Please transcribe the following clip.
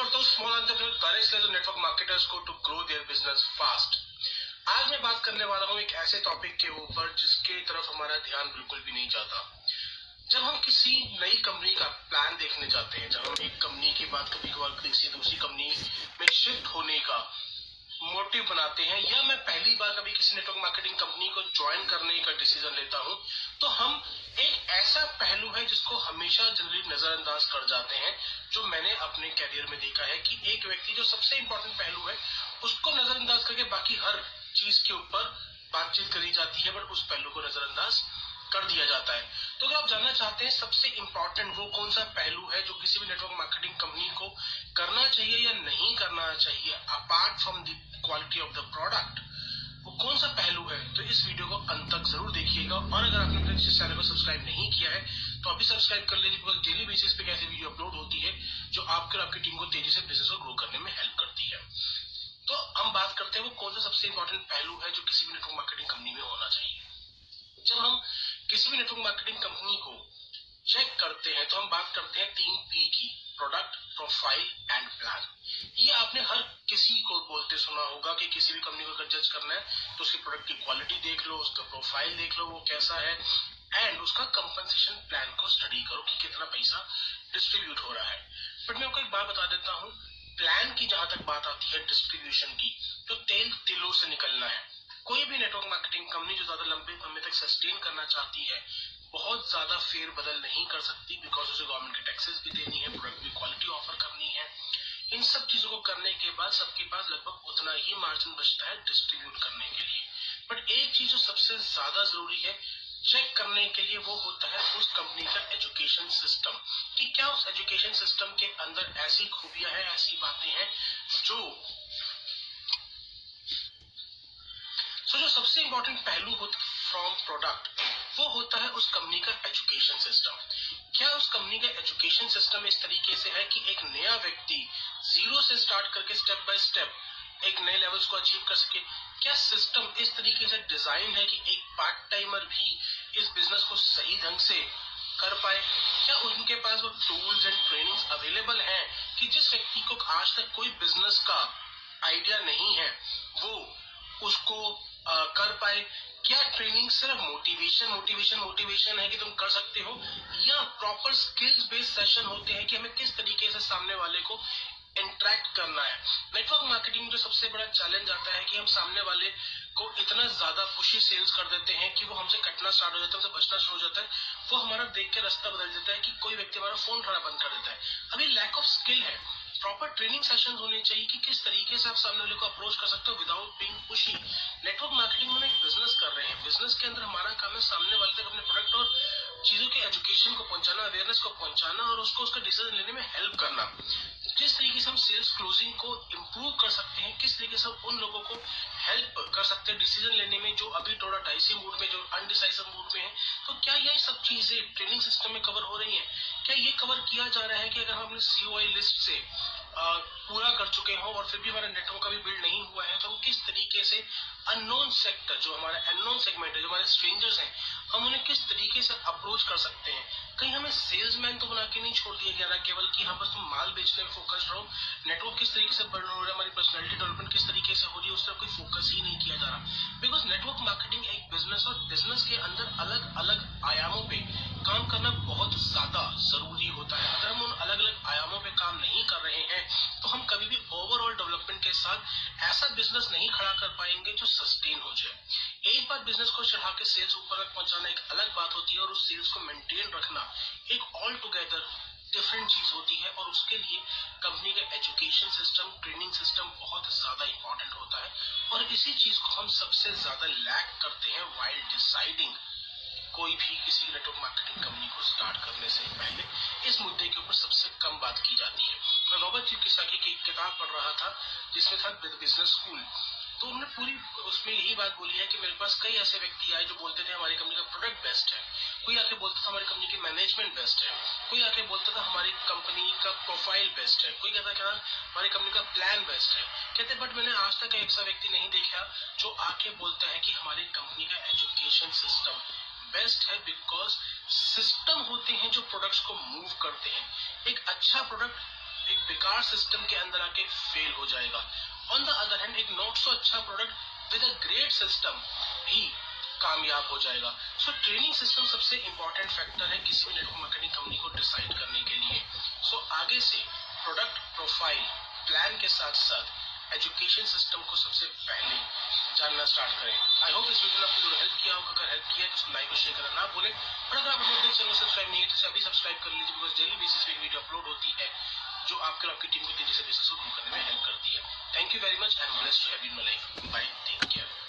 करता हूँ small entrepreneur courage sales network marketers को to grow their business fast आज मैं बात करने वाला हूँ एक ऐसे टॉपिक के ऊपर जिसके तरफ़ हमारा ध्यान बिल्कुल भी नहीं जाता। जब हम किसी नई कंपनी का प्लान देखने जाते हैं, जब हम एक कंपनी की बात कभी कभार किसी दूसरी कंपनी में शिफ्ट होने का मोटिव बनाते हैं, या मैं पहली बार कभी किसी नेटवर्क मार्केटिंग कंपनी को ज्वाइन करने का डिसीज़न लेता हूँ तो हम एक ऐसा पहलू है जिसको हमेशा जनरली नजरअंदाज कर जाते हैं जो मैंने अपने कैरियर में देखा है कि एक व्यक्ति जो सबसे इम्पोर्टेंट पहलू है, उसको नजरअंदाज करके बाकी हर चीज़ के ऊपर बातचीत करी जाती है बट उस पहलू को नजरअंदाज कर दिया जाता है। तो अगर आप जानना चाहते हैं सबसे इम्पोर्टेंट वो कौन सा पहलू है जो किसी भी नेटवर्क मार्केटिंग कंपनी को करना चाहिए या नहीं करना चाहिए apart from the quality of the product वो कौन सा पहलू है तो इस वीडियो को अंत तक ज़रूर देखिएगा। और अगर आपने चैनल को सब्सक्राइब नहीं किया है तो अभी सब्सक्राइब कर लीजिए बिकॉज़ डेली बेसिस पे कैसे किसी भी नेटवर्क मार्केटिंग कंपनी को चेक करते हैं तो हम बात करते हैं तीन पी की प्रोडक्ट प्रोफ़ाइल एंड प्लान ये आपने हर किसी को बोलते सुना होगा कि किसी भी कंपनी को अगर जज करना है तो उसकी प्रोडक्ट की क्वालिटी देख लो, उसका प्रोफ़ाइल देख लो, वो कैसा है एंड उसका कंपनसेशन प्लान को स्टडी करो कि कितना पैसा डिस्ट्रीब्यूट हो रहा है. बट मैं आपको एक बात बता देता हूँ प्लान की जहाँ तक बात आती है डिस्ट्रीब्यूशन की तो तेल तिलों से निकलना है। कोई भी नेटवर्क मार्केटिंग कंपनी जो ज़्यादा लंबे समय तक सस्टेन करना चाहती है, बहुत ज़्यादा फेर बदल नहीं कर सकती बिकॉज़ उसे गवर्नमेंट की टैक्सेस भी देनी है प्रोडक्ट भी क्वालिटी ऑफ़र करनी है। इन सब चीज़ों को करने के बाद, सबके पास लगभग उतना ही मार्जिन बचता है डिस्ट्रीब्यूट करने के लिए। बट एक चीज़ जो सबसे ज़्यादा ज़रूरी है चेक करने के लिए वो होता है उस कंपनी का एजुकेशन सिस्टम कि क्या उस एजुकेशन सिस्टम के अंदर ऐसी खूबियाँ हैं, ऐसी बातें हैं, जो सबसे इंपॉर्टेंट पहलू फ्रॉम प्रोडक्ट वो होता है उस कंपनी का एजुकेशन सिस्टम क्या उस कंपनी का एजुकेशन सिस्टम इस तरीके से है कि एक नया व्यक्ति ज़ीरो से स्टार्ट करके स्टेप बाय स्टेप एक नए लेवल्स को अचीव कर सके? क्या सिस्टम इस तरीके से डिज़ाइन है कि एक पार्ट टाइमर भी इस बिज़नेस को सही ढंग से कर पाए? क्या उनके पास वो टूल्स एंड ट्रेनिंग्स अवेलेबल हैं कि जिस व्यक्ति को आज तक कोई बिज़नेस का आइडिया नहीं है, वो उसको कर पाए। क्या ट्रेनिंग सिर्फ़ मोटिवेशन मोटिवेशन मोटिवेशन है कि तुम कर सकते हो? या प्रॉपर स्किल्स बेस्ड सेशन होते हैं कि हमें किस तरीके से सामने वाले को इंट्रैक्ट करना है? नेटवर्क मार्केटिंग में जो सबसे बड़ा चैलेंज आता है कि हम सामने वाले को इतना ज़्यादा खुशी सेल्स कर देते हैं कि वो हमसे कटना स्टार्ट हो जाता है, हमसे बचना शुरू हो जाता है। वो हमारा देख के रास्ता बदल देता है कि कोई व्यक्ति हमारा फ़ोन उठाना बंद कर देता है। अभी लैक ऑफ़ स्किल है। प्रॉपर ट्रेनिंग सेशन होने चाहिए कि किस तरीके से आप सामने वाले को अप्रोच कर सकते हो without being pushy network marketing में एक बिज़नेस कर रहे हैं। बिज़नेस के अंदर हमारा काम है सामने वाले तक अपने प्रोडक्ट और चीज़ों के एजुकेशन को पहुंचाना अवेयरनेस को पहुंचाना और उसको उसका डिसीज़न लेने में हेल्प करना। जिस तरीके से हम सेल्स क्लोजिंग को इम्प्रूव कर सकते हैं किस तरीके से उन लोगों को हेल्प कर सकते हैं डिसीज़न लेने में जो अभी थोड़ा डाइसी मूड में, जो अनडिसाइसिव मूड में है? तो क्या ये सब चीज़ें ट्रेनिंग सिस्टम में कवर हो रही है? क्या ये कवर किया जा रहा है कि अगर हम अपने सीओआई लिस्ट से पूरा कर चुके हो और फिर भी हमारा नेटवर्क अभी बिल्ड नहीं हुआ है तो हम किस तरीके से अननोन सेक्टर जो हमारा अननोन सेगमेंट है, जो हमारे स्ट्रेंजर्स हैं, हम उन्हें तरीके से अप्रोच कर सकते हैं। कहीं हमें सेल्समैन तो बना के नहीं छोड़ दिया गया केवल कि हम बस तुम माल बेचने में फोकस रहो। नेटवर्क किस तरीके से बढ़ रहा है, हमारी पर्सनैलिटी डेवलपमेंट किस तरीके से हो रही है, उस तरफ़ कोई फोकस ही नहीं किया जा रहा। बिकॉज़ नेटवर्क मार्केटिंग एक बिज़नेस और बिज़नेस के अंदर अलग अलग आयामों पे काम करना बहुत ज़्यादा ज़रूरी होता है। अगर हम उन अलग अलग आयामों पे काम नहीं कर रहे हैं तो हम कभी भी ओवरऑल डेवलपमेंट के साथ ऐसा बिज़नेस नहीं खड़ा कर पाएँगे जो सस्टेन हो जाए। एक बार बिज़नेस को चढ़ा के सेल्स ऊपर तक पहुंचाना एक अलग बात होती है और उस सेल्स को मेंटेन रखना एक ऑल टुगेदर डिफरेंट चीज़ होती है और उसके लिए कंपनी का एजुकेशन सिस्टम ट्रेनिंग सिस्टम बहुत ज़्यादा इंपॉर्टेंट होता है। और इसी चीज़ को हम सबसे ज़्यादा लैक करते हैं वाइल डिसाइडिंग कोई भी किसी नेटवर्क मार्केटिंग कंपनी को स्टार्ट करने से पहले। इस मुद्दे के ऊपर सबसे कम बात की जाती है। मैं रॉबर्ट किसाकी की एक किताब पढ़ रहा था, जिसमें था बिज़नेस स्कूल तो उन्होंने पूरी उसमें यही बात बोली है कि मेरे पास कई ऐसे व्यक्ति आए जो बोलते थे, हमारी कंपनी का प्रोडक्ट बेस्ट है। कोई आके बोलता था, हमारी कंपनी की मैनेजमेंट बेस्ट है। कोई आके बोलता था, हमारी कंपनी का प्रोफ़ाइल बेस्ट है। कोई कहता था हमारी कंपनी का प्लान बेस्ट है। कहते बट मैंने आज तक ऐसा व्यक्ति नहीं देखा जो आके बोलता है कि हमारी कंपनी का एजुकेशन सिस्टम बेस्ट है बिकॉज़ सिस्टम होते हैं जो प्रोडक्ट्स को मूव करते हैं। एक अच्छा प्रोडक्ट एक बेकार सिस्टम के अंदर आके फेल हो जाएगा। ऑन द अदर हैंड एक नॉट सो अच्छा product with a great system भी कामयाब हो जाएगा। सो ट्रेनिंग सिस्टम सबसे इम्पोर्टेंट फैक्टर है किसी भी नेटवर्क मार्केटिंग कंपनी को डिसाइड करने के लिए। सो so, आगे से प्रोडक्ट प्रोफ़ाइल प्लान के साथ साथ एजुकेशन सिस्टम को सबसे पहले जानना स्टार्ट करें। आई होप इस वीडियो ने आपको हेल्प किया होगा। अगर हेल्प किया तो लाइक और शेयर करना ना भूलें। और अगर आप अपने चैनल सब्सक्राइब नहीं है तो अभी सब्सक्राइब कर लीजिए बिकॉज़ डेली बेसिस पे वीडियो अपलोड होती है। जो आपके और आपकी टीम को तेज़ी से बिज़नेस को ग्रो करने में हेल्प करती है। Thank you very much I am blessed to have in my life bye take care